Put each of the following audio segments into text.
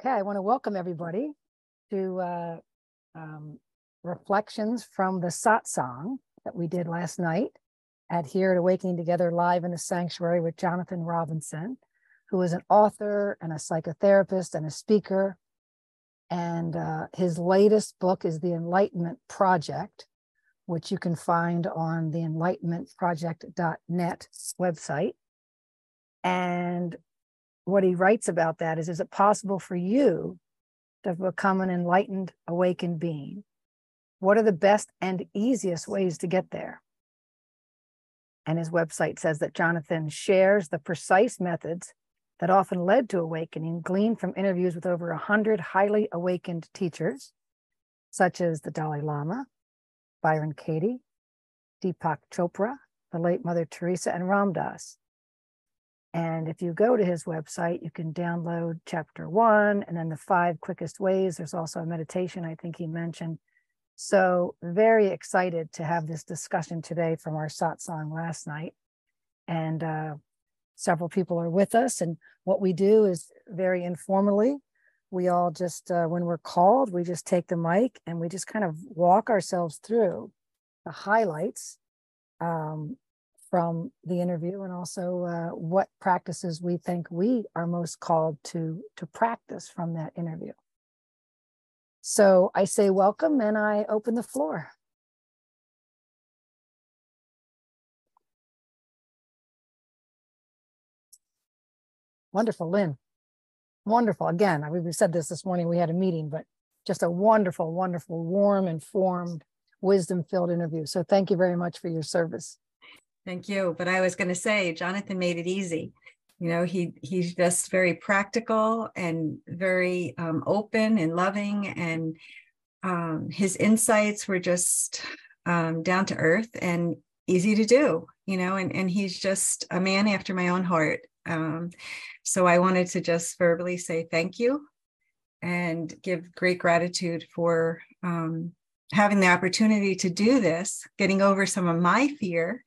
Okay, I want to welcome everybody to uh, um, reflections from the satsang that we did last night at here at Awakening Together live in the sanctuary with Jonathan Robinson, who is an author and a psychotherapist and a speaker. And uh, his latest book is The Enlightenment Project, which you can find on the enlightenmentproject.net website. And what he writes about that is is it possible for you to become an enlightened, awakened being? What are the best and easiest ways to get there? And his website says that Jonathan shares the precise methods that often led to awakening, gleaned from interviews with over 100 highly awakened teachers, such as the Dalai Lama, Byron Katie, Deepak Chopra, the late Mother Teresa, and Ram Dass. And if you go to his website, you can download chapter one and then the five quickest ways. There's also a meditation I think he mentioned. So, very excited to have this discussion today from our satsang last night. And uh, several people are with us. And what we do is very informally, we all just, uh, when we're called, we just take the mic and we just kind of walk ourselves through the highlights um, from the interview and also uh, what practices we think we are most called to to practice from that interview. So I say welcome and I open the floor. Wonderful, Lin. Wonderful. Again, I we said this this morning. We had a meeting, but just a wonderful, wonderful, warm, informed, wisdom filled interview. So thank you very much for your service. Thank you. But I was going to say, Jonathan made it easy. You know, he he's just very practical and very um, open and loving, and um, his insights were just um, down to earth and easy to do. You know, and and he's just a man after my own heart. Um, so I wanted to just verbally say thank you and give great gratitude for um, having the opportunity to do this, getting over some of my fear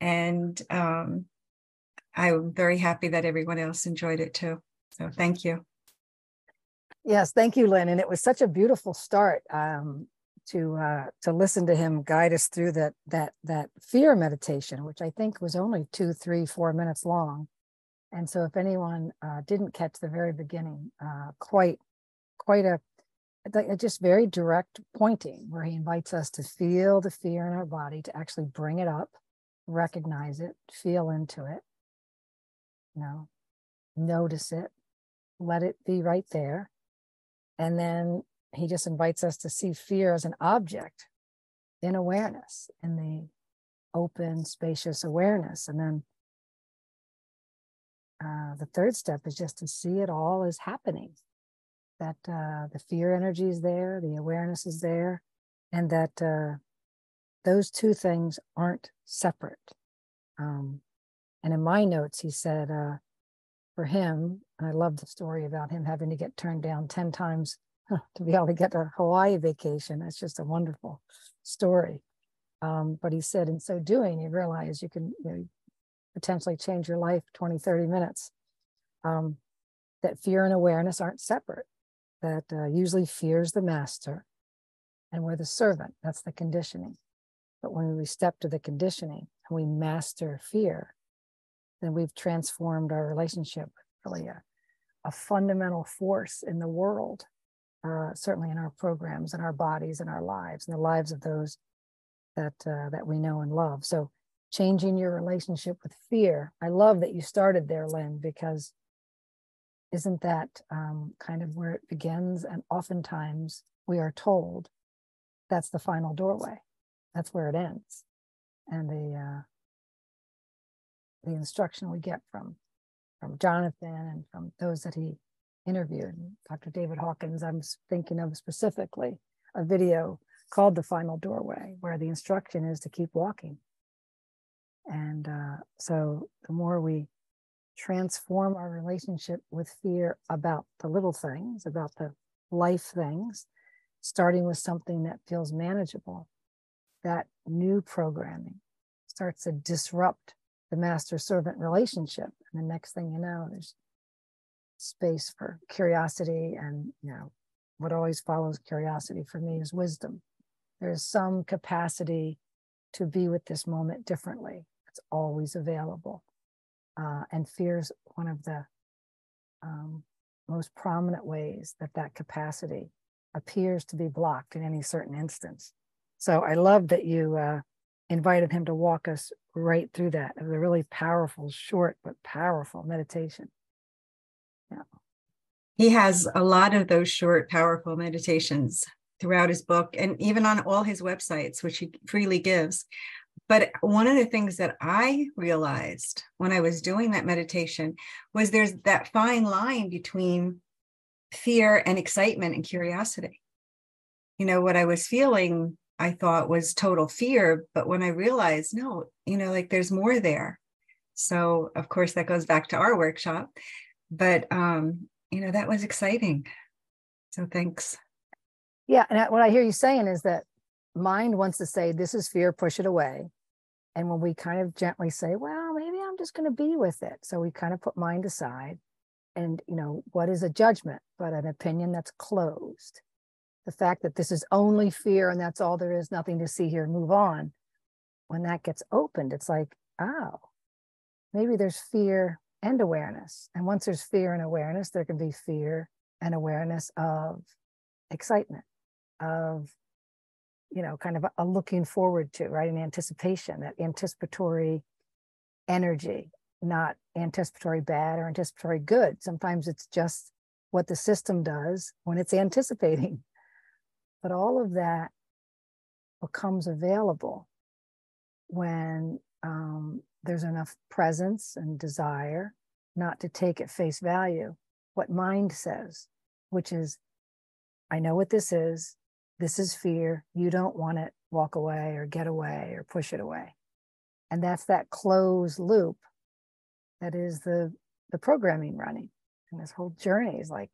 and um, I'm very happy that everyone else enjoyed it too. So thank you. Yes, thank you, Lin. And it was such a beautiful start um, to uh, to listen to him guide us through that that that fear meditation, which I think was only two, three, four minutes long. And so, if anyone uh, didn't catch the very beginning, uh, quite quite a just very direct pointing where he invites us to feel the fear in our body, to actually bring it up, recognize it, feel into it, you know, notice it, let it be right there. And then he just invites us to see fear as an object in awareness, in the open, spacious awareness. And then uh, the third step is just to see it all as happening that uh, the fear energy is there, the awareness is there, and that uh, those two things aren't separate. Um, and in my notes, he said, uh, for him, and I love the story about him having to get turned down 10 times to be able to get a Hawaii vacation. That's just a wonderful story. Um, but he said, in so doing, you realize you can you know, potentially change your life 20, 30 minutes. Um, that fear and awareness aren't separate, that uh, usually fear is the master and we're the servant. That's the conditioning. But when we step to the conditioning and we master fear, then we've transformed our relationship really a, a fundamental force in the world, uh, certainly in our programs and our bodies and our lives and the lives of those that uh, that we know and love. So changing your relationship with fear. I love that you started there, Lin, because isn't that um, kind of where it begins? And oftentimes we are told that's the final doorway that's where it ends. And the uh, the instruction we get from from jonathan and from those that he interviewed dr david hawkins i'm thinking of specifically a video called the final doorway where the instruction is to keep walking. And uh, so the more we transform our relationship with fear about the little things about the life things starting with something that feels manageable that new programming starts to disrupt the master servant relationship. And the next thing you know, there's space for curiosity and you know what always follows curiosity for me is wisdom. There's some capacity to be with this moment differently. It's always available. Uh, and fear is one of the um, most prominent ways that that capacity appears to be blocked in any certain instance so i love that you uh, invited him to walk us right through that it was a really powerful short but powerful meditation yeah. He has a lot of those short, powerful meditations throughout his book and even on all his websites, which he freely gives. But one of the things that I realized when I was doing that meditation was there's that fine line between fear and excitement and curiosity. You know, what I was feeling, I thought was total fear. But when I realized, no, you know, like there's more there. So, of course, that goes back to our workshop but um, you know that was exciting. So thanks. Yeah, and what I hear you saying is that mind wants to say this is fear, push it away, and when we kind of gently say, well, maybe I'm just going to be with it, so we kind of put mind aside, and you know what is a judgment but an opinion that's closed. The fact that this is only fear and that's all there is, nothing to see here, move on. When that gets opened, it's like, oh, maybe there's fear and awareness. And once there's fear and awareness, there can be fear and awareness of excitement, of, you know, kind of a, looking forward to, right? An anticipation, that anticipatory energy, not anticipatory bad or anticipatory good. Sometimes it's just what the system does when it's anticipating. But all of that becomes available when um, there's enough presence and desire not to take at face value what mind says, which is, I know what this is. This is fear. You don't want it. Walk away or get away or push it away. And that's that closed loop that is the, the programming running. And this whole journey is like,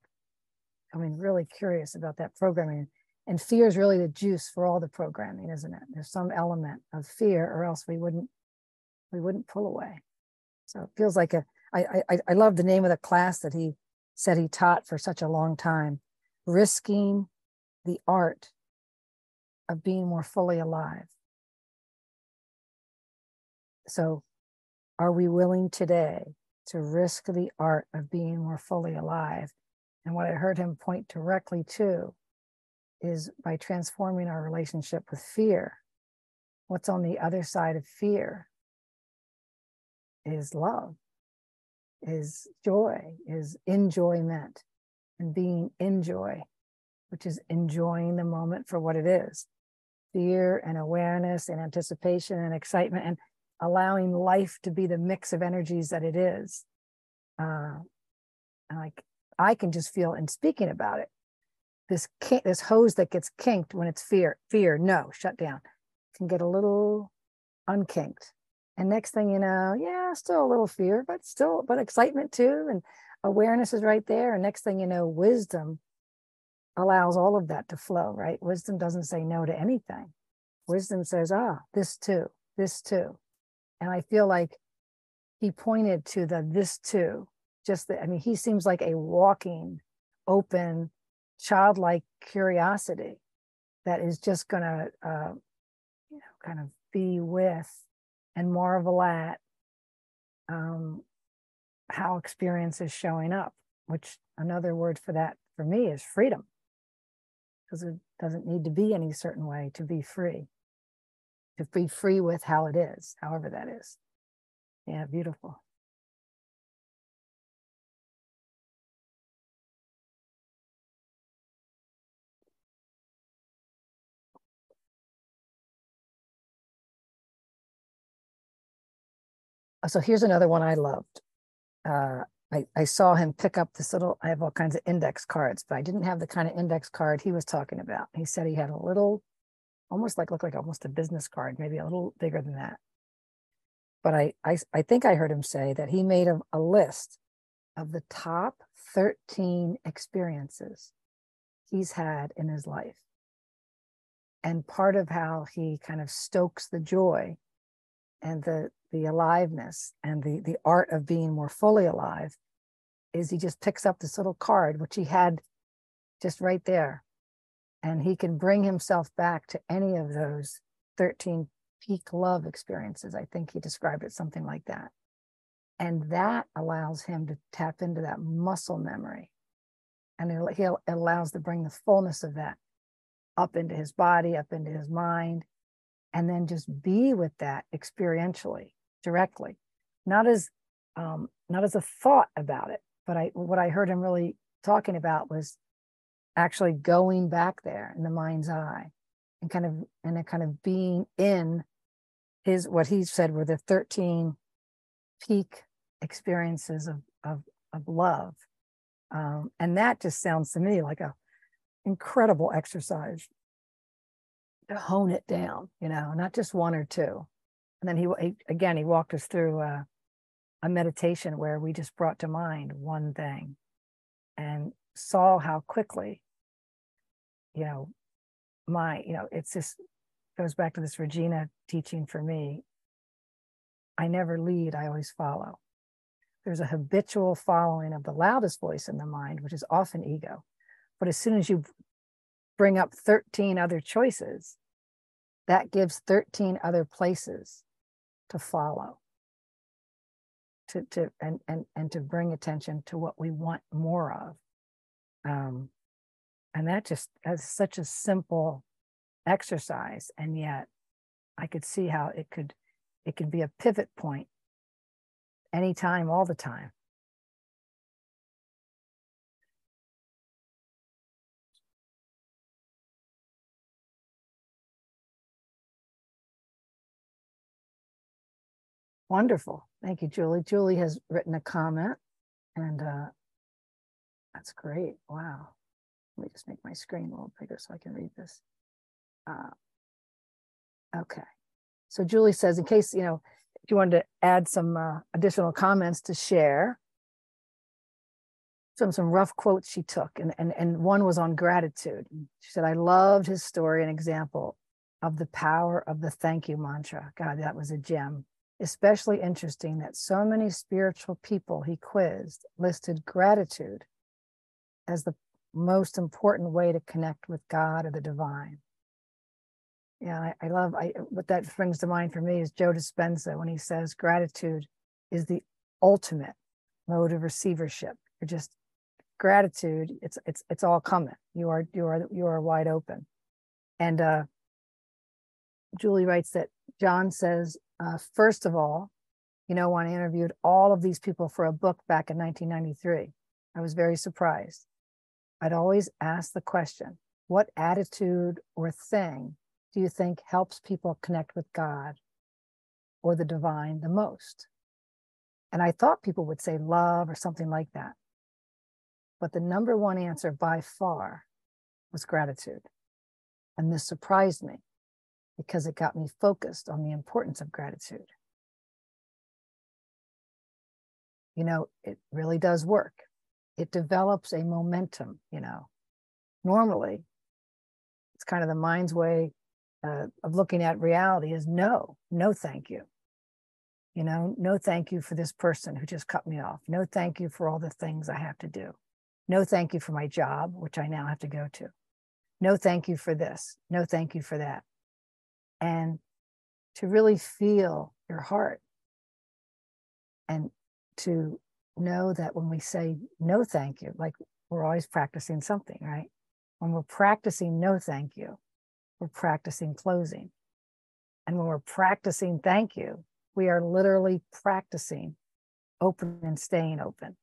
I mean, really curious about that programming. And fear is really the juice for all the programming, isn't it? There's some element of fear, or else we wouldn't we wouldn't pull away. So it feels like a, I, I, I love the name of the class that he said he taught for such a long time, risking the art of being more fully alive. So are we willing today to risk the art of being more fully alive? And what I heard him point directly to is by transforming our relationship with fear. What's on the other side of fear is love, is joy, is enjoyment, and being in joy, which is enjoying the moment for what it is fear and awareness and anticipation and excitement and allowing life to be the mix of energies that it is. Uh, like I can just feel in speaking about it, this this hose that gets kinked when it's fear, fear, no, shut down, can get a little unkinked and next thing you know, yeah, still a little fear, but still, but excitement too. And awareness is right there. And next thing you know, wisdom allows all of that to flow, right? Wisdom doesn't say no to anything. Wisdom says, ah, this too, this too. And I feel like he pointed to the this too. Just that, I mean, he seems like a walking, open, childlike curiosity that is just going to, uh, you know, kind of be with and marvel at um, how experience is showing up, which another word for that for me is freedom. Because it doesn't need to be any certain way to be free, to be free with how it is, however that is. Yeah, beautiful. So here's another one I loved. Uh, I, I saw him pick up this little, I have all kinds of index cards, but I didn't have the kind of index card he was talking about. He said he had a little, almost like, looked like almost a business card, maybe a little bigger than that. But I, I, I think I heard him say that he made a, a list of the top 13 experiences he's had in his life. And part of how he kind of stokes the joy and the the aliveness and the the art of being more fully alive is he just picks up this little card, which he had just right there, and he can bring himself back to any of those 13 peak love experiences. I think he described it something like that. And that allows him to tap into that muscle memory. And he allows to bring the fullness of that up into his body, up into his mind, and then just be with that experientially, directly, not as um, not as a thought about it, but I what I heard him really talking about was actually going back there in the mind's eye and kind of and a kind of being in his what he said were the 13 peak experiences of of, of love. Um, and that just sounds to me like a incredible exercise to hone it down you know not just one or two and then he, he again he walked us through uh, a meditation where we just brought to mind one thing and saw how quickly you know my you know it's just goes back to this regina teaching for me. I never lead i always follow. There's a habitual following of the loudest voice in the mind which is often ego. But as soon as you bring up 13 other choices that gives 13 other places to follow to to and and and to bring attention to what we want more of. Um and that just as such a simple exercise and yet i could see how it could it could be a pivot point anytime all the time wonderful thank you julie julie has written a comment and uh that's great wow let me just make my screen a little bigger so I can read this. Uh, okay. So Julie says, in case, you know, if you wanted to add some uh, additional comments to share, some some rough quotes she took, and, and, and one was on gratitude. She said, I loved his story and example of the power of the thank you mantra. God, that was a gem. Especially interesting that so many spiritual people he quizzed listed gratitude as the most important way to connect with God or the divine. Yeah, I, I love I what that brings to mind for me is Joe Dispenza when he says gratitude is the ultimate mode of receivership. You're just gratitude, it's it's it's all coming. You are you are you are wide open. And uh Julie writes that John says, uh, first of all, you know, when I interviewed all of these people for a book back in 1993, I was very surprised. I'd always ask the question what attitude or thing do you think helps people connect with God or the divine the most? And I thought people would say love or something like that. But the number one answer by far was gratitude. And this surprised me because it got me focused on the importance of gratitude. You know, it really does work it develops a momentum, you know. Normally, it's kind of the mind's way uh, of looking at reality is no, no, thank you. You know, no, thank you for this person who just cut me off. No, thank you for all the things I have to do. No, thank you for my job, which I now have to go to. No, thank you for this. No, thank you for that. And to really feel your heart and to know that when we say no thank you, like we're always practicing something, right? When we're practicing no thank you, we're practicing closing. And when we're practicing thank you, we are literally practicing open and staying open.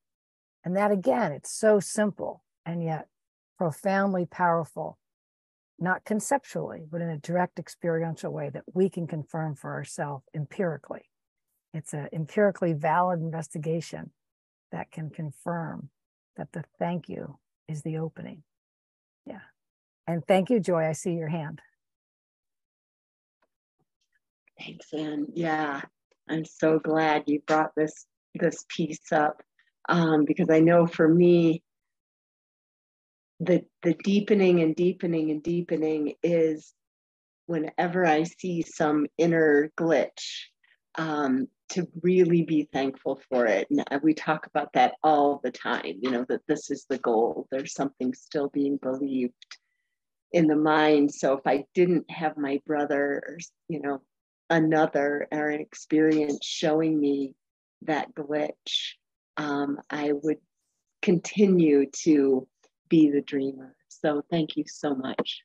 And that again, it's so simple and yet profoundly powerful, not conceptually, but in a direct experiential way that we can confirm for ourselves empirically. It's an empirically valid investigation that can confirm that the thank you is the opening. Yeah. And thank you, Joy. I see your hand. Thanks, Anne. Yeah, I'm so glad you brought this this piece up um, because I know for me, the the deepening and deepening and deepening is whenever I see some inner glitch, um, to really be thankful for it. And uh, we talk about that all the time, you know, that this is the goal. There's something still being believed in the mind. So if I didn't have my brother or, you know, another or an experience showing me that glitch, um, I would continue to be the dreamer. So thank you so much.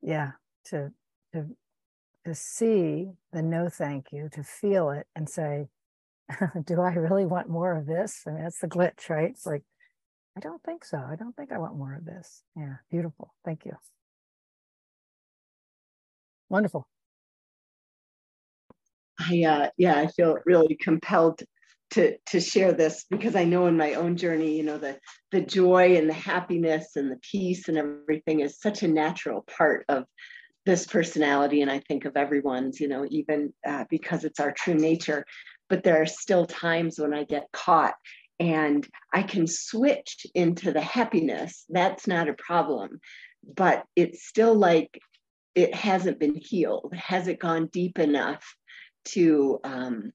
Yeah, to to to see the no thank you, to feel it and say, do I really want more of this? I mean, that's the glitch, right? It's like, I don't think so. I don't think I want more of this. Yeah, beautiful. Thank you. Wonderful. I uh, yeah, I feel really compelled to to share this because I know in my own journey, you know, the the joy and the happiness and the peace and everything is such a natural part of this personality, and I think of everyone's, you know, even uh, because it's our true nature. But there are still times when I get caught and I can switch into the happiness. That's not a problem, but it's still like it hasn't been healed. Has it gone deep enough to um,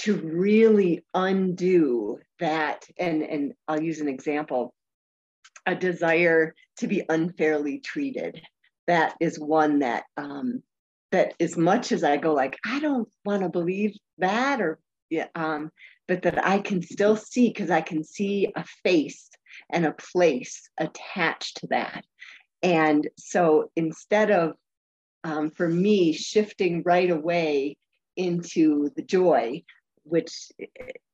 to really undo that? And and I'll use an example: a desire to be unfairly treated. That is one that um, that as much as I go like I don't want to believe that or yeah, um, but that I can still see because I can see a face and a place attached to that. And so instead of, um, for me, shifting right away into the joy, which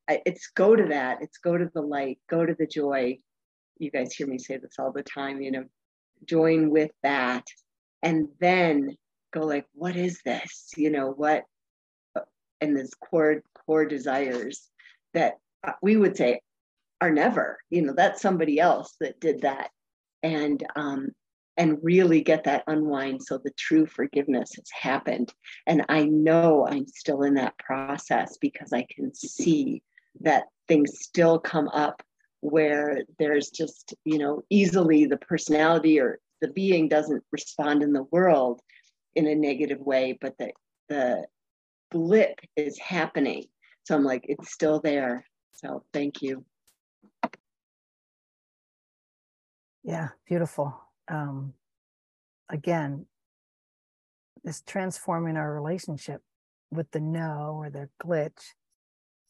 it's go to that, it's go to the light, go to the joy. You guys hear me say this all the time, you know, join with that. And then go like, what is this? You know, what, and this core, core desires that we would say are never, you know, that's somebody else that did that. And um, and really get that unwind so the true forgiveness has happened. And I know I'm still in that process because I can see that things still come up where there's just, you know, easily the personality or the being doesn't respond in the world in a negative way, but the the blip is happening. So I'm like, it's still there. So thank you. Yeah, beautiful um, again, this transforming our relationship with the no or the glitch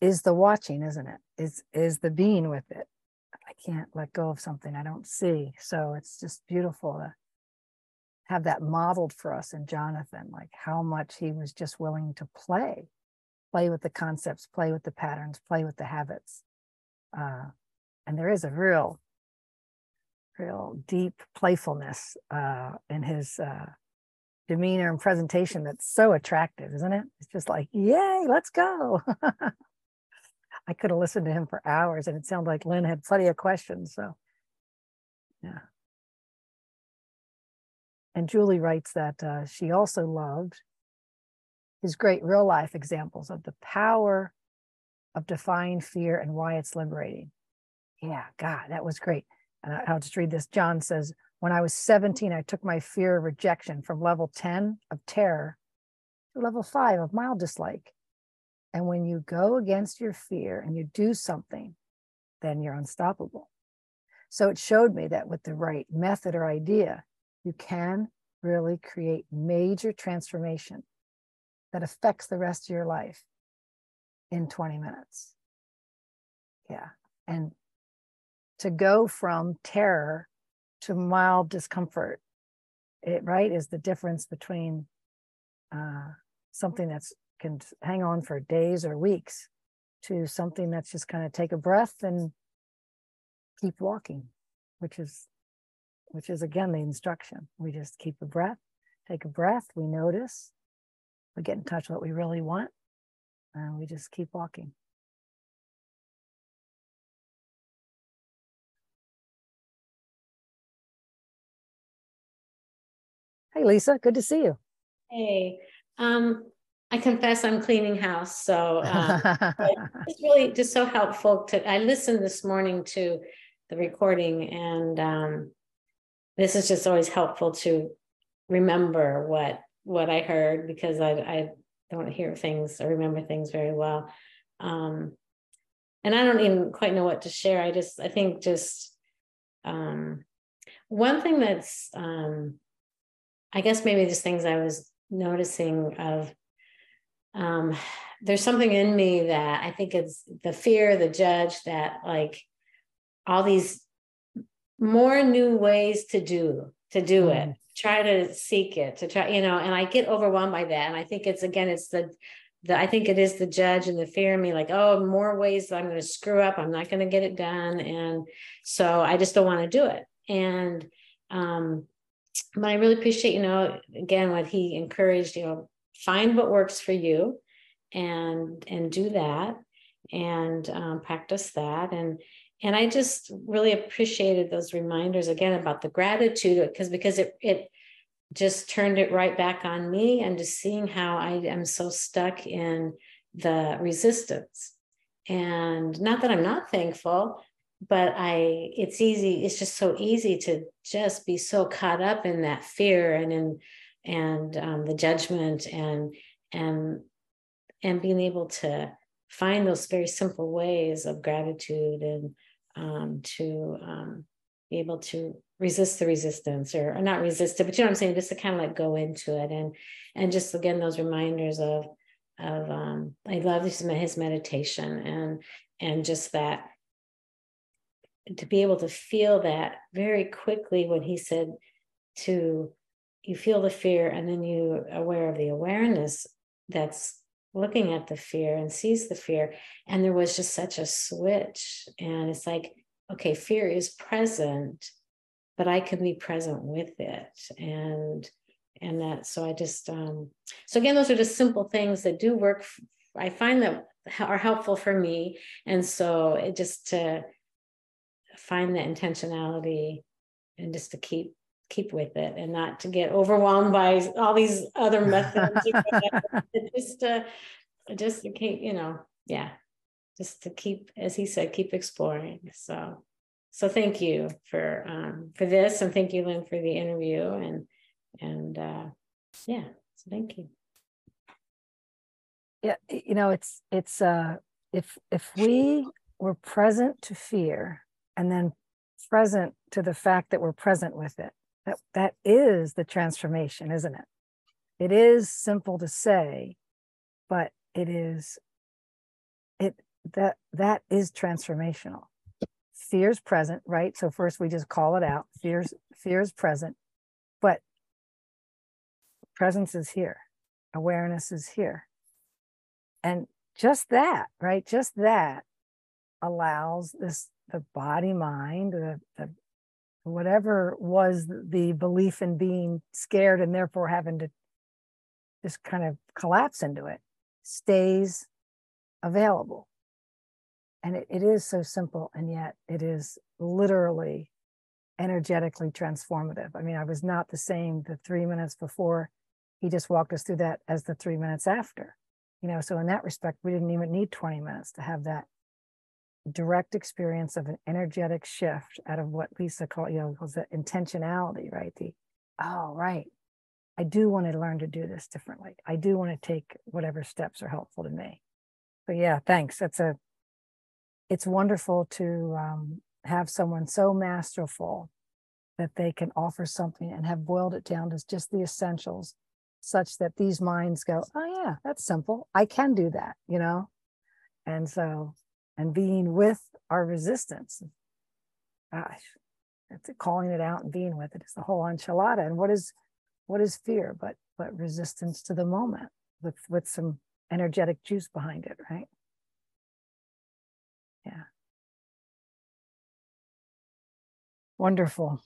is the watching, isn't it? Is is the being with it. I can't let go of something I don't see. So it's just beautiful to have that modeled for us in Jonathan, like how much he was just willing to play, play with the concepts, play with the patterns, play with the habits. Uh, and there is a real real deep playfulness uh, in his uh, demeanor and presentation that's so attractive, isn't it? It's just like, yay, let's go. I could have listened to him for hours and it sounded like Lin had plenty of questions. So, yeah. And Julie writes that uh, she also loved his great real life examples of the power of defying fear and why it's liberating. Yeah, God, that was great uh, I'll just read this. John says, When I was 17, I took my fear of rejection from level 10 of terror to level five of mild dislike. And when you go against your fear and you do something, then you're unstoppable. So it showed me that with the right method or idea, you can really create major transformation that affects the rest of your life in 20 minutes. Yeah. And to go from terror to mild discomfort. It right is the difference between uh, something that's can hang on for days or weeks to something that's just kind of take a breath and keep walking which is which is again the instruction. We just keep a breath take a breath we notice we get in touch with what we really want and we just keep walking Hey, Lisa, good to see you. Hey, um, I confess I'm cleaning house, so um, it's really just so helpful to. I listened this morning to the recording, and um, this is just always helpful to remember what what I heard because I I don't hear things or remember things very well. Um, and I don't even quite know what to share. I just I think just um, one thing that's um, I guess maybe just things I was noticing of um, there's something in me that I think it's the fear, the judge that like all these more new ways to do to do it mm. try to seek it to try you know and i get overwhelmed by that. And i think it's again it's the the i think it is the judge and the fear in me like oh more ways that i'm going to screw up. I'm not going to get it done. And so i just don't want to do it. And um but i really appreciate you know again what he encouraged you know find what works for you and and do that and um, practice that and and I just really appreciated those reminders again about the gratitude because because it it just turned it right back on me and just seeing how I am so stuck in the resistance. And not that I'm not thankful, but I it's easy, it's just so easy to just be so caught up in that fear and in and um, the judgment and and and being able to find those very simple ways of gratitude and um, to um, be able to resist the resistance or, or, not resist it, but you know what I'm saying, just to kind of like go into it and and just again those reminders of of um, I love his, his meditation and and just that to be able to feel that very quickly when he said to you feel the fear and then you aware of the awareness that's looking at the fear and sees the fear. And there was just such a switch. And it's like okay fear is present but i can be present with it. And and that so i just um so again those are just simple things that do work. I find that are helpful for me. And so it just to find the intentionality and just to keep keep with it and not to get overwhelmed by all these other methods just to just to keep you know yeah just to keep as he said keep exploring. So so thank you for um for this and thank you Lin for the interview and and uh yeah so thank you. Yeah you know it's it's uh if if we were present to fear and then present to the fact that we're present with it. That that is the transformation isn't it? It is simple to say but it is it that that is transformational. Fear is present right? So first we just call it out fears fear is present but presence is here awareness is here. And just that right? Just that allows this the body mind the, the whatever was the belief in being scared and therefore having to just kind of collapse into it stays available. And it, it is so simple, and yet it is literally energetically transformative. I mean, I was not the same the three minutes before he just walked us through that as the three minutes after. You know, so in that respect, we didn't even need 20 minutes to have that direct experience of an energetic shift out of what Lisa called, you know, calls the intentionality, right? The, oh, right. I do want to learn to do this differently. I do want to take whatever steps are helpful to me. So yeah, thanks. That's a, it's wonderful to um, have someone so masterful that they can offer something and have boiled it down to just the essentials such that these minds go, oh yeah, that's simple. I can do that, you know? And so and being with our resistance. Gosh, it's calling it out and being with it is the whole enchilada. And what is what is fear but but resistance to the moment with with some energetic juice behind it, right? Yeah. Wonderful.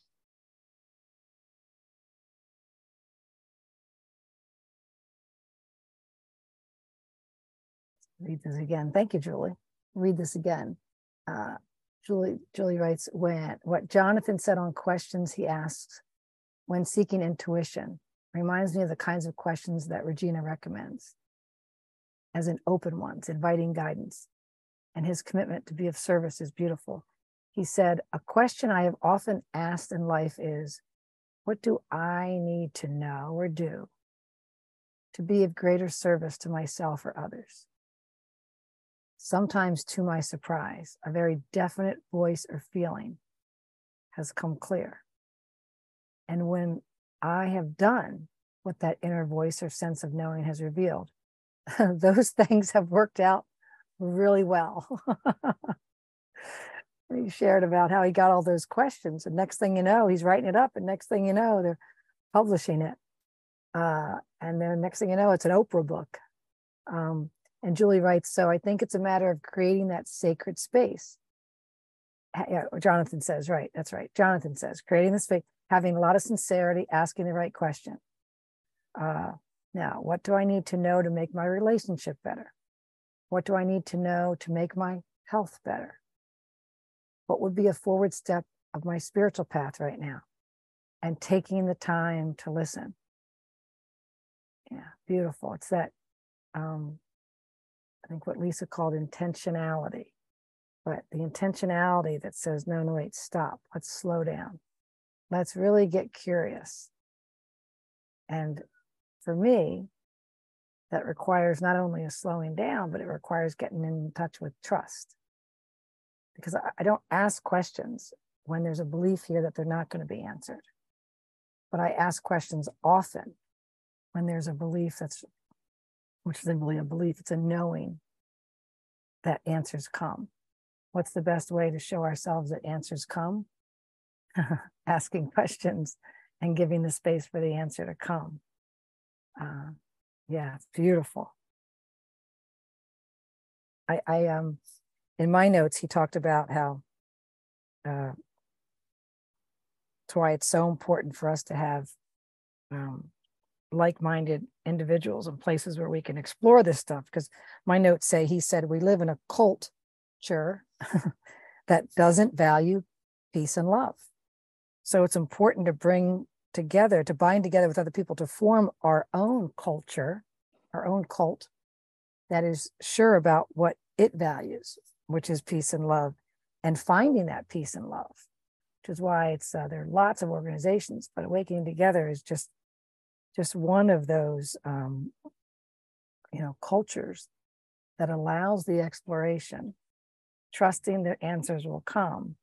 Read this again. Thank you, Julie read this again. Uh, Julie, Julie writes, when what Jonathan said on questions he asks when seeking intuition reminds me of the kinds of questions that Regina recommends as in open ones, inviting guidance. And his commitment to be of service is beautiful. He said, A question I have often asked in life is, What do I need to know or do to be of greater service to myself or others. Sometimes, to my surprise, a very definite voice or feeling has come clear. And when I have done what that inner voice or sense of knowing has revealed, those things have worked out really well. he shared about how he got all those questions. And next thing you know, he's writing it up. And next thing you know, they're publishing it. Uh, and then next thing you know, it's an Oprah book. Um, and Julie writes, so I think it's a matter of creating that sacred space. Yeah, Jonathan says, right, that's right. Jonathan says, creating the space, having a lot of sincerity, asking the right question. Uh, now, what do I need to know to make my relationship better? What do I need to know to make my health better? What would be a forward step of my spiritual path right now? And taking the time to listen. Yeah, beautiful. It's that, um, I think what Lisa called intentionality, but the intentionality that says, no, no, wait, stop. Let's slow down. Let's really get curious. And for me, that requires not only a slowing down, but it requires getting in touch with trust. Because I, don't ask questions when there's a belief here that they're not going to be answered. But I ask questions often when there's a belief that's, which isn't really a belief, it's a knowing that answers come. What's the best way to show ourselves that answers come? Asking questions and giving the space for the answer to come. Uh, yeah, it's beautiful. I, I um, in my notes, he talked about how uh, it's why it's so important for us to have um, like-minded individuals and places where we can explore this stuff. Because my notes say he said we live in a culture that doesn't value peace and love. So it's important to bring together, to bind together with other people to form our own culture, our own cult that is sure about what it values, which is peace and love, and finding that peace and love, which is why it's uh, there are lots of organizations, but awakening together is just just one of those um, you know cultures that allows the exploration, trusting that answers will come,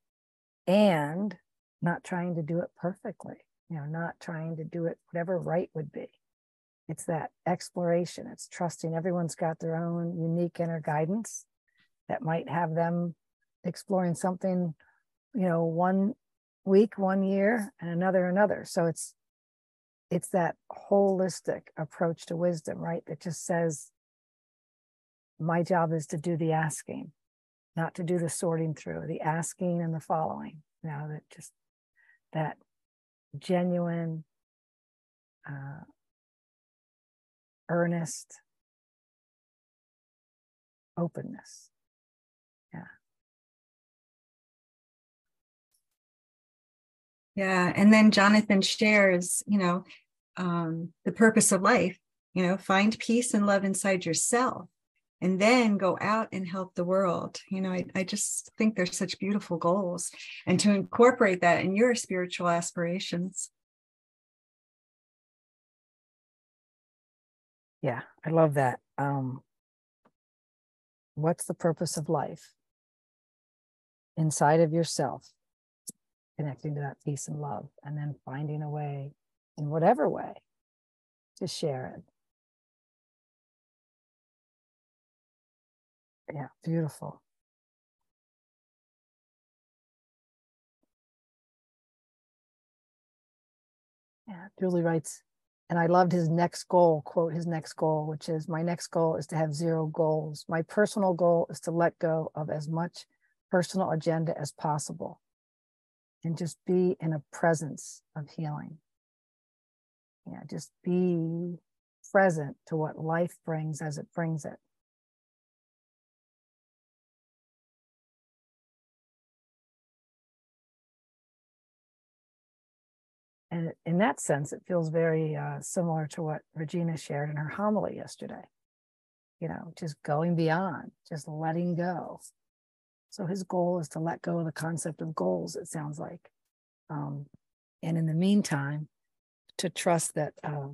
and not trying to do it perfectly you know, not trying to do it whatever right would be. It's that exploration. It's trusting everyone's got their own unique inner guidance that might have them exploring something, you know, one week, one year, and another, another. So it's it's that holistic approach to wisdom, right? That just says, my job is to do the asking, not to do the sorting through, the asking and the following. You know, that just that genuine, uh, earnest openness. Yeah. Yeah. And then Jonathan shares, you know, um, the purpose of life, you know, find peace and love inside yourself and then go out and help the world. You know, I, I just think they're such beautiful goals and to incorporate that in your spiritual aspirations. Yeah, I love that. Um, what's the purpose of life? Inside of yourself, connecting to that peace and love, and then finding a way, in whatever way, to share it Yeah, beautiful. Yeah, Julie writes, and I loved his next goal, quote, his next goal, which is my next goal is to have zero goals. My personal goal is to let go of as much personal agenda as possible and just be in a presence of healing. Yeah, just be present to what life brings as it brings it. And in that sense, it feels very uh, similar to what Regina shared in her homily yesterday. You know, just going beyond, just letting go. So his goal is to let go of the concept of goals, it sounds like. Um, and in the meantime, to trust that uh,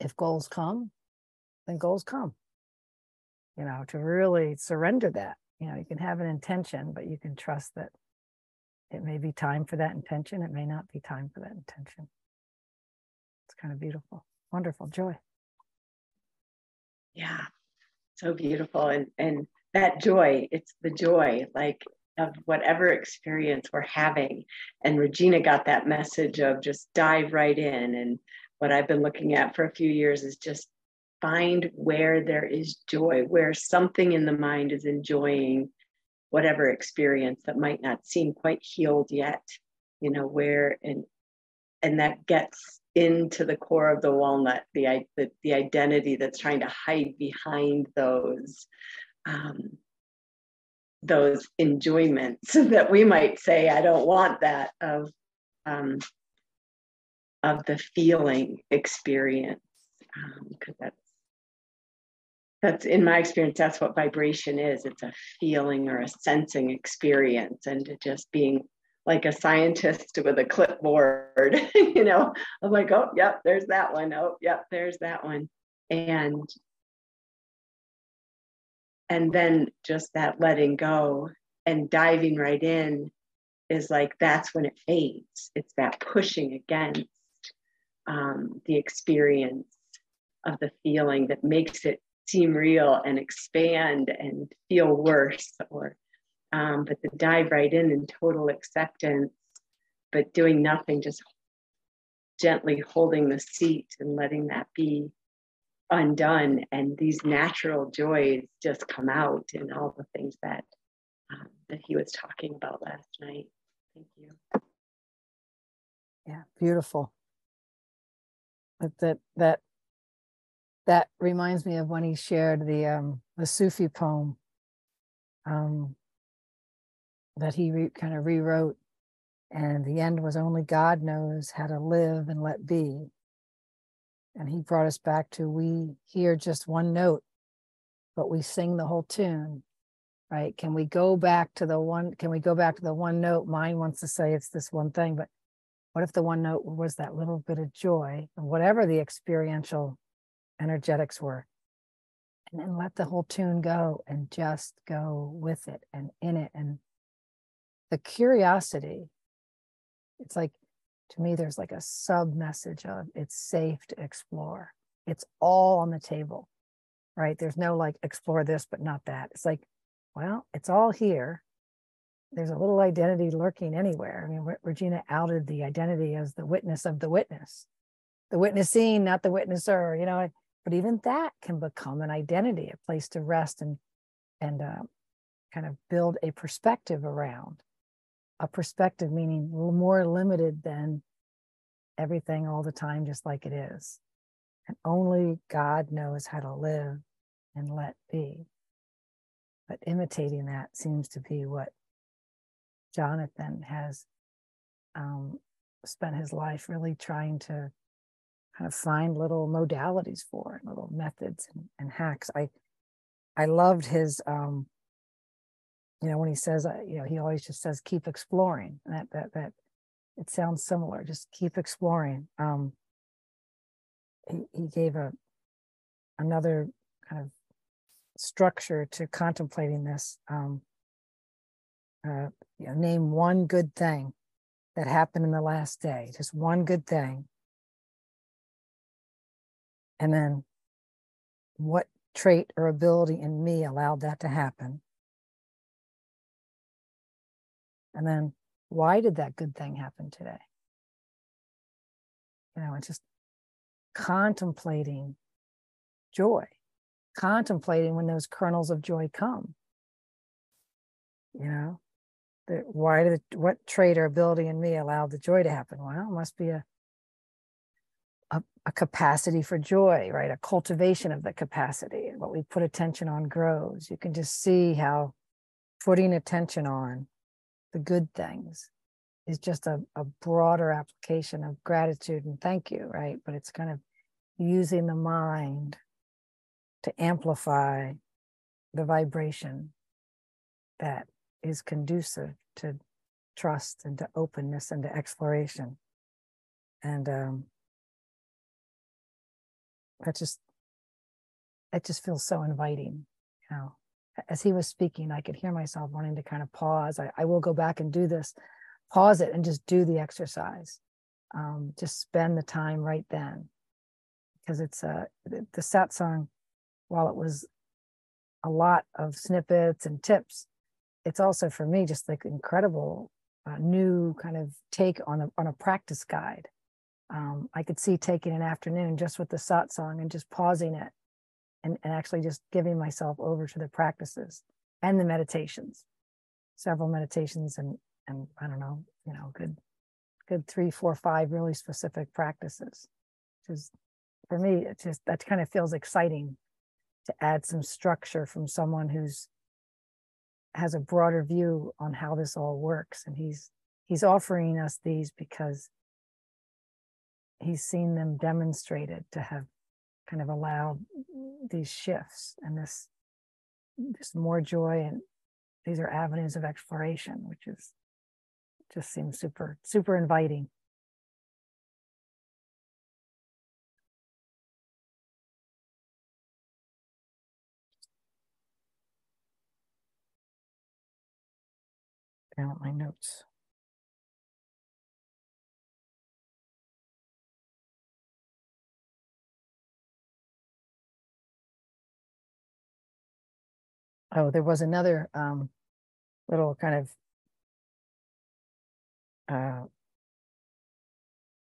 if goals come, then goals come. You know, to really surrender that. You know, you can have an intention, but you can trust that it may be time for that intention. It may not be time for that intention. It's kind of beautiful, wonderful joy. Yeah, so beautiful. And and that joy, it's the joy, like of whatever experience we're having. And Regina got that message of just dive right in. And what I've been looking at for a few years is just find where there is joy, where something in the mind is enjoying whatever experience that might not seem quite healed yet, you know, where and and that gets into the core of the walnut, the, the, the identity that's trying to hide behind those um, those enjoyments that we might say, I don't want that of um, of the feeling experience because um, that's that's in my experience that's what vibration is. It's a feeling or a sensing experience and just being like a scientist with a clipboard you know i'm like oh yep there's that one. Oh yep there's that one. And and then just that letting go and diving right in is like that's when it fades. It's that pushing against um, the experience of the feeling that makes it seem real and expand and feel worse or um, but the dive right in in total acceptance but doing nothing just gently holding the seat and letting that be undone and these natural joys just come out in all the things that um, that he was talking about last night. Thank you. Yeah beautiful. That that that that reminds me of when he shared the um the sufi poem um that he re, kind of rewrote and the end was only god knows how to live and let be and he brought us back to we hear just one note, but we sing the whole tune, right? Can we go back to the one? Can we go back to the one note? Mind wants to say it's this one thing, but what if the one note was that little bit of joy, and whatever the experiential energetics were? And then let the whole tune go and just go with it and in it. And the curiosity, it's like to me there's like a sub message of it's safe to explore. It's all on the table right? There's no like explore this but not that. It's like well it's all here. There's a little identity lurking anywhere. I mean regina outed the identity as the witness of the witness. The witnessing not the witnesser you know but even that can become an identity a place to rest and and uh, kind of build a perspective around a perspective meaning more limited than everything all the time, just like it is. And only God knows how to live and let be. But imitating that seems to be what Jonathan has um, spent his life really trying to kind of find little modalities for, little methods and, and hacks. I I loved his um, you know when he says uh, you know he always just says keep exploring that that that it sounds similar just keep exploring um he, he gave a another kind of structure to contemplating this um uh, you know, name one good thing that happened in the last day just one good thing. And then what trait or ability in me allowed that to happen And then why did that good thing happen today? You know, it's just contemplating joy, contemplating when those kernels of joy come. You know, the, why did what trait or ability in me allowed the joy to happen? Well, it must be a, a, a capacity for joy, right? A cultivation of the capacity. And what we put attention on grows. You can just see how putting attention on the good things is just a, a broader application of gratitude and thank you, right? But it's kind of using the mind to amplify the vibration that is conducive to trust and to openness and to exploration. And um, that just that just feels so inviting you know as he was speaking i could hear myself wanting to kind of pause. I, I will go back and do this pause it and just do the exercise um, just spend the time right then. Because it's a the, the satsang while it was a lot of snippets and tips it's also for me just like incredible uh, new kind of take on a on a practice guide. Um, I could see taking an afternoon just with the satsang and just pausing it and, and actually just giving myself over to the practices and the meditations, several meditations and and I don't know, you know, good good three, four, five really specific practices. Which is for me, it just that kind of feels exciting to add some structure from someone who's has a broader view on how this all works. And he's he's offering us these because he's seen them demonstrated to have kind of allowed these shifts and this this more joy and these are avenues of exploration which is just seems super super inviting. Down my notes oh, there was another um, little kind of uh,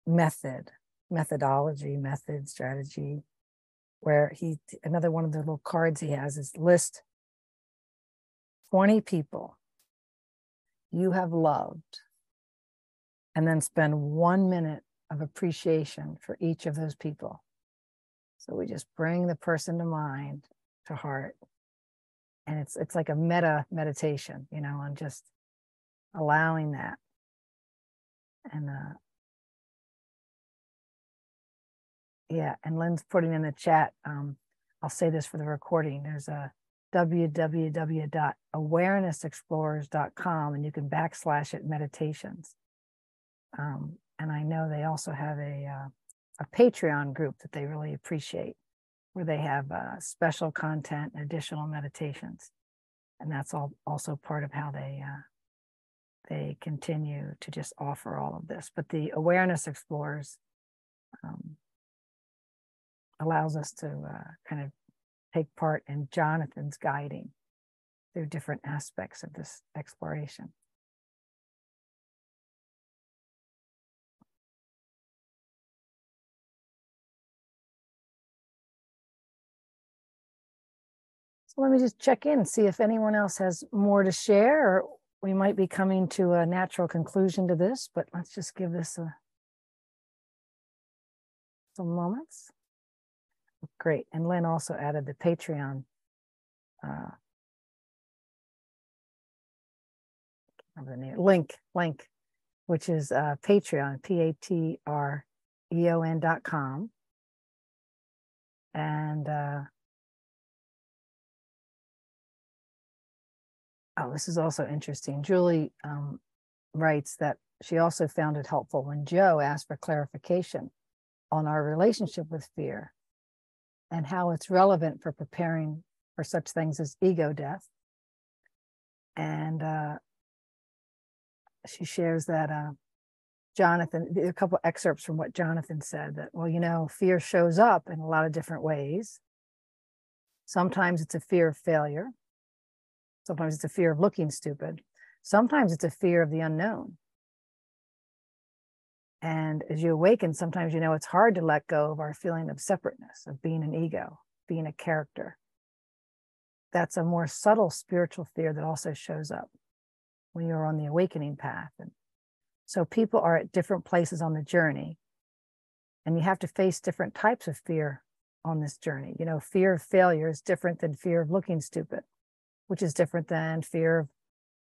method, methodology, method, strategy, where he, another one of the little cards he has is list 20 people you have loved, and then spend one minute of appreciation for each of those people. So we just bring the person to mind, to heart, and it's it's like a metta meditation you know on just allowing that. And uh yeah and Lin's putting in the chat um i'll say this for the recording there's a www.awarenessexplorers.com and you can backslash it meditations. Um, and i know they also have a uh, a patreon group that they really appreciate where they have uh, special content additional meditations. And that's all also part of how they uh, they continue to just offer all of this. But the awareness explorers um, allows us to uh, kind of take part in Jonathan's guiding through different aspects of this exploration. So let me just check in see if anyone else has more to share, or we might be coming to a natural conclusion to this, but let's just give this a, some moments. Great. And Lin also added the Patreon. Uh, the name, link, link, which is uh, Patreon, P A T R E O N dot com. And uh, Oh, this is also interesting. Julie um, writes that she also found it helpful when Joe asked for clarification on our relationship with fear and how it's relevant for preparing for such things as ego death. And uh, she shares that uh, Jonathan, a couple excerpts from what Jonathan said that, well, you know, fear shows up in a lot of different ways. Sometimes it's a fear of failure. Sometimes it's a fear of looking stupid. Sometimes it's a fear of the unknown. And as you awaken, sometimes you know it's hard to let go of our feeling of separateness, of being an ego, being a character. That's a more subtle spiritual fear that also shows up when you're on the awakening path. And so people are at different places on the journey, and you have to face different types of fear on this journey. You know, fear of failure is different than fear of looking stupid which is different than fear of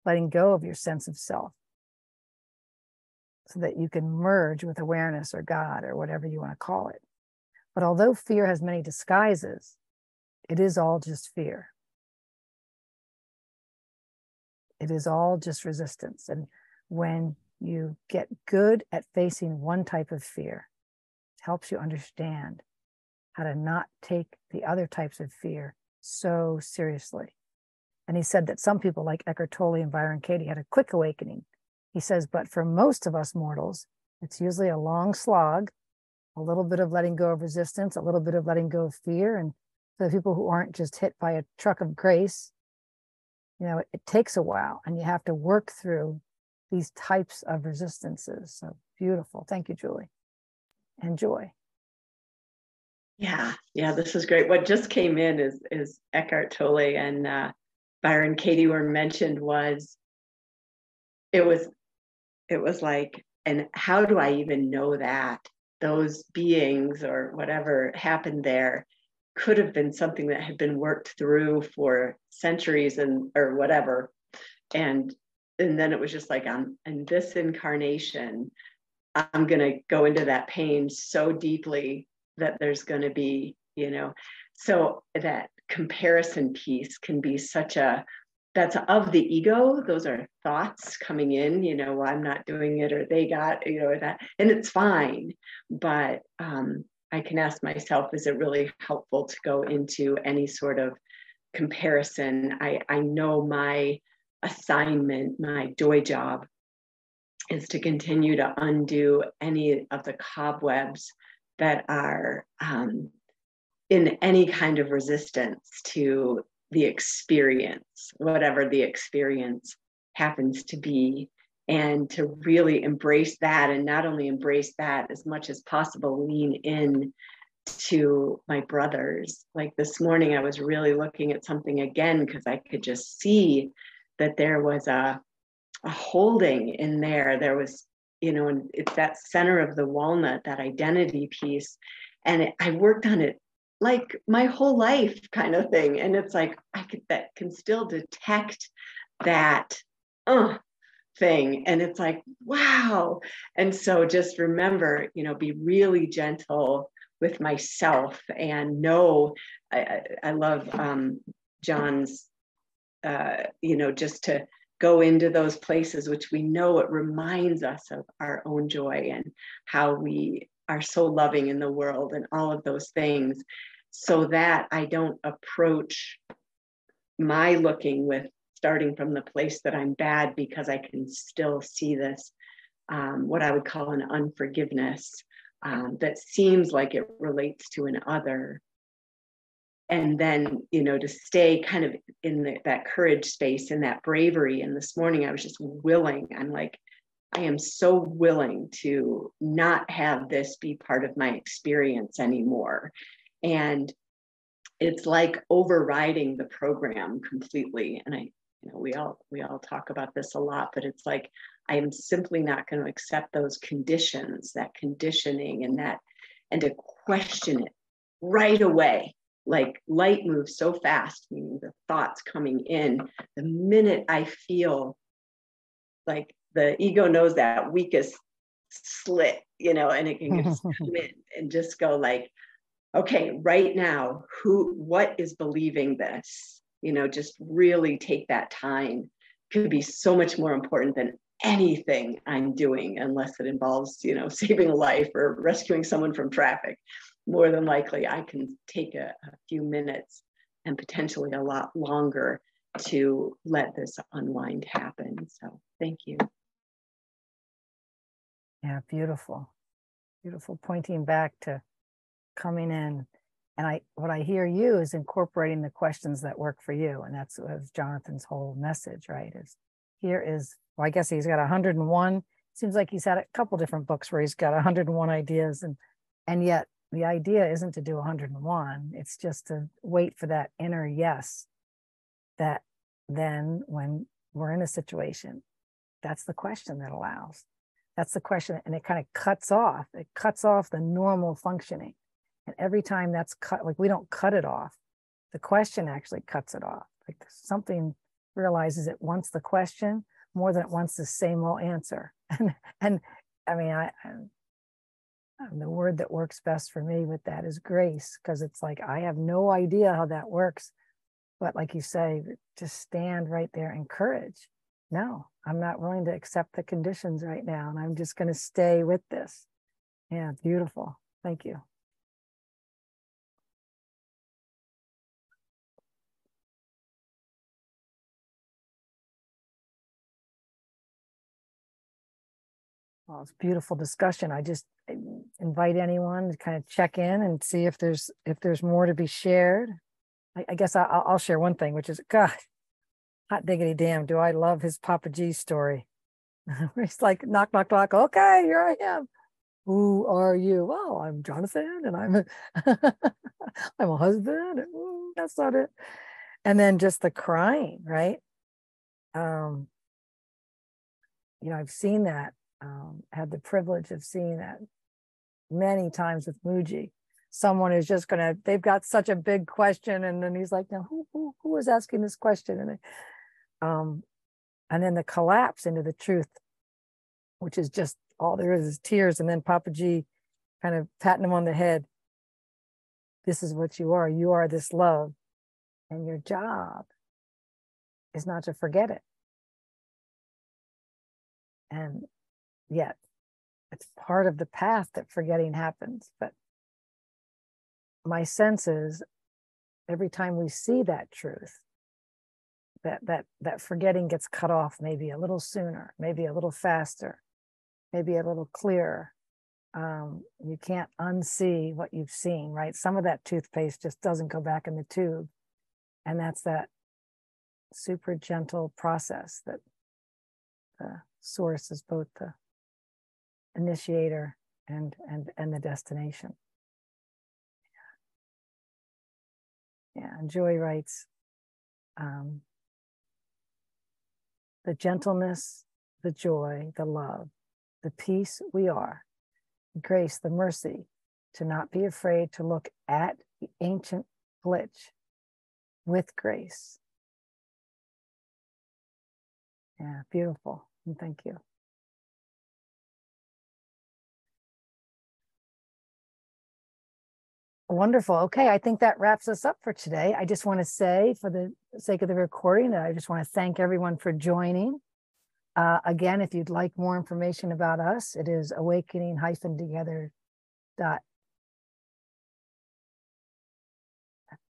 letting go of your sense of self so that you can merge with awareness or God or whatever you want to call it. But although fear has many disguises, it is all just fear. It is all just resistance. And when you get good at facing one type of fear, it helps you understand how to not take the other types of fear so seriously. And he said that some people like Eckhart Tolle and Byron Katie had a quick awakening. He says, but for most of us mortals, it's usually a long slog, a little bit of letting go of resistance, a little bit of letting go of fear. And for the people who aren't just hit by a truck of grace, you know, it, it takes a while and you have to work through these types of resistances. So beautiful. Thank you, Julie. And joy. Yeah, yeah, this is great. What just came in is is Eckhart Tolle and uh, Byron Katie were mentioned was it was it was like, and how do I even know that those beings or whatever happened there could have been something that had been worked through for centuries and or whatever, and and then it was just like I'm in this incarnation, I'm gonna go into that pain so deeply that there's going to be, you know, so that comparison piece can be such a that's of the ego those are thoughts coming in you know i'm not doing it or they got you know that and it's fine but um, i can ask myself is it really helpful to go into any sort of comparison? I i know my assignment my joy job is to continue to undo any of the cobwebs that are um, in any kind of resistance to the experience, whatever the experience happens to be, and to really embrace that and not only embrace that as much as possible, lean in to my brothers. Like this morning, I was really looking at something again because I could just see that there was a, a holding in there. There was you know, and it's that center of the walnut, that identity piece. And it, I worked on it like my whole life kind of thing. And it's like, I could, that can still detect that uh, thing. And it's like, wow. And so just remember, you know, be really gentle with myself and know, I, I love um, John's, uh, you know, just to, go into those places which we know it reminds us of our own joy and how we are so loving in the world and all of those things so that I don't approach my looking with starting from the place that I'm bad because I can still see this, um, what I would call an unforgiveness um, that seems like it relates to an other. And then you know to stay kind of in the, that courage space and that bravery. And this morning i was just willing. I'm like i am so willing to not have this be part of my experience anymore and it's like overriding the program completely and i you know we all we all talk about this a lot but it's like i am simply not going to accept those conditions that conditioning and that and to question it right away like light moves so fast, meaning the thoughts coming in. The minute I feel like the ego knows that weakest slit, you know, and it can just come in and just go like, okay, right now, who, what is believing this? You know, just really take that time. Could be so much more important than anything I'm doing, unless it involves, you know, saving a life or rescuing someone from traffic more than likely I can take a, a few minutes and potentially a lot longer to let this unwind happen. So thank you. Yeah, beautiful. Beautiful. Pointing back to coming in. And I what I hear you is incorporating the questions that work for you. And that's was Jonathan's whole message, right? Is here is well, I guess he's got 101. Seems like he's had a couple different books where he's got 101 ideas and and yet the idea isn't to do 101 it's just to wait for that inner yes that then when we're in a situation that's the question that allows that's the question and it kind of cuts off it cuts off the normal functioning and every time that's cut like we don't cut it off the question actually cuts it off like something realizes it wants the question more than it wants the same old answer and and i mean i and um, the word that works best for me with that is grace, because it's like I have no idea how that works. But like you say, just stand right there and courage no, I'm not willing to accept the conditions right now. And I'm just going to stay with this. Yeah, beautiful. Thank you. Well, it's beautiful discussion. I just invite anyone to kind of check in and see if there's if there's more to be shared. I, I guess I, will share one thing, which is God, hot diggity damn, do I love his Papaji story. He's like knock knock knock. Okay, here I am. Who are you? Well, I'm Jonathan, and I'm a I'm a husband. Ooh, that's not it. And then just the crying, right? Um, you know, I've seen that um, had the privilege of seeing that many times with Mooji. Someone is just gonna, they've got such a big question, and then he's like, "Now, who who, who was asking this question?" And um, and then the collapse into the truth, which is just all there is is tears, and then Papaji kind of patting him on the head. This is what you are. You are this love, and your job is not to forget it. And yet it's part of the path that forgetting happens but my sense is every time we see that truth that that that forgetting gets cut off maybe a little sooner maybe a little faster maybe a little clearer. Um, you can't unsee what you've seen right? Some of that toothpaste just doesn't go back in the tube. And that's that super gentle process that the source is both the initiator and and and the destination. Yeah, yeah. and joy writes um, the gentleness the joy the love the peace we are the grace the mercy to not be afraid to look at the ancient glitch with grace. Yeah beautiful and thank you Wonderful. Okay, I think that wraps us up for today. I just want to say, for the sake of the recording, that I just want to thank everyone for joining. Uh, again, if you'd like more information about us, it is awakening together dot.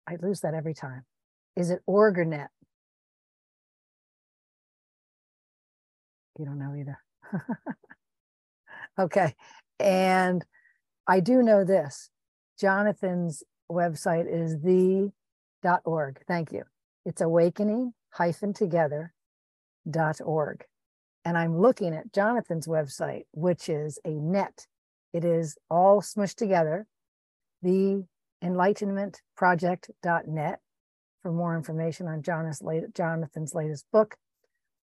I lose that every time. Is it org or net? You don't know either. okay. And I do know this Jonathan's website is the.org. Thank you. It's awakening hyphen together dot org. And I'm looking at Jonathan's website, which is a net. It is all smushed together, the enlightenmentproject.net for more information on Jonathan's latest book.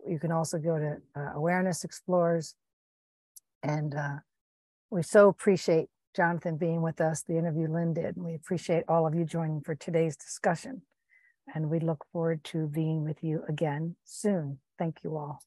You can also go to uh, Awareness Explorers. And uh, we so appreciate Jonathan being with us, the interview Lin did. And we appreciate all of you joining for today's discussion. And we look forward to being with you again soon. Thank you all.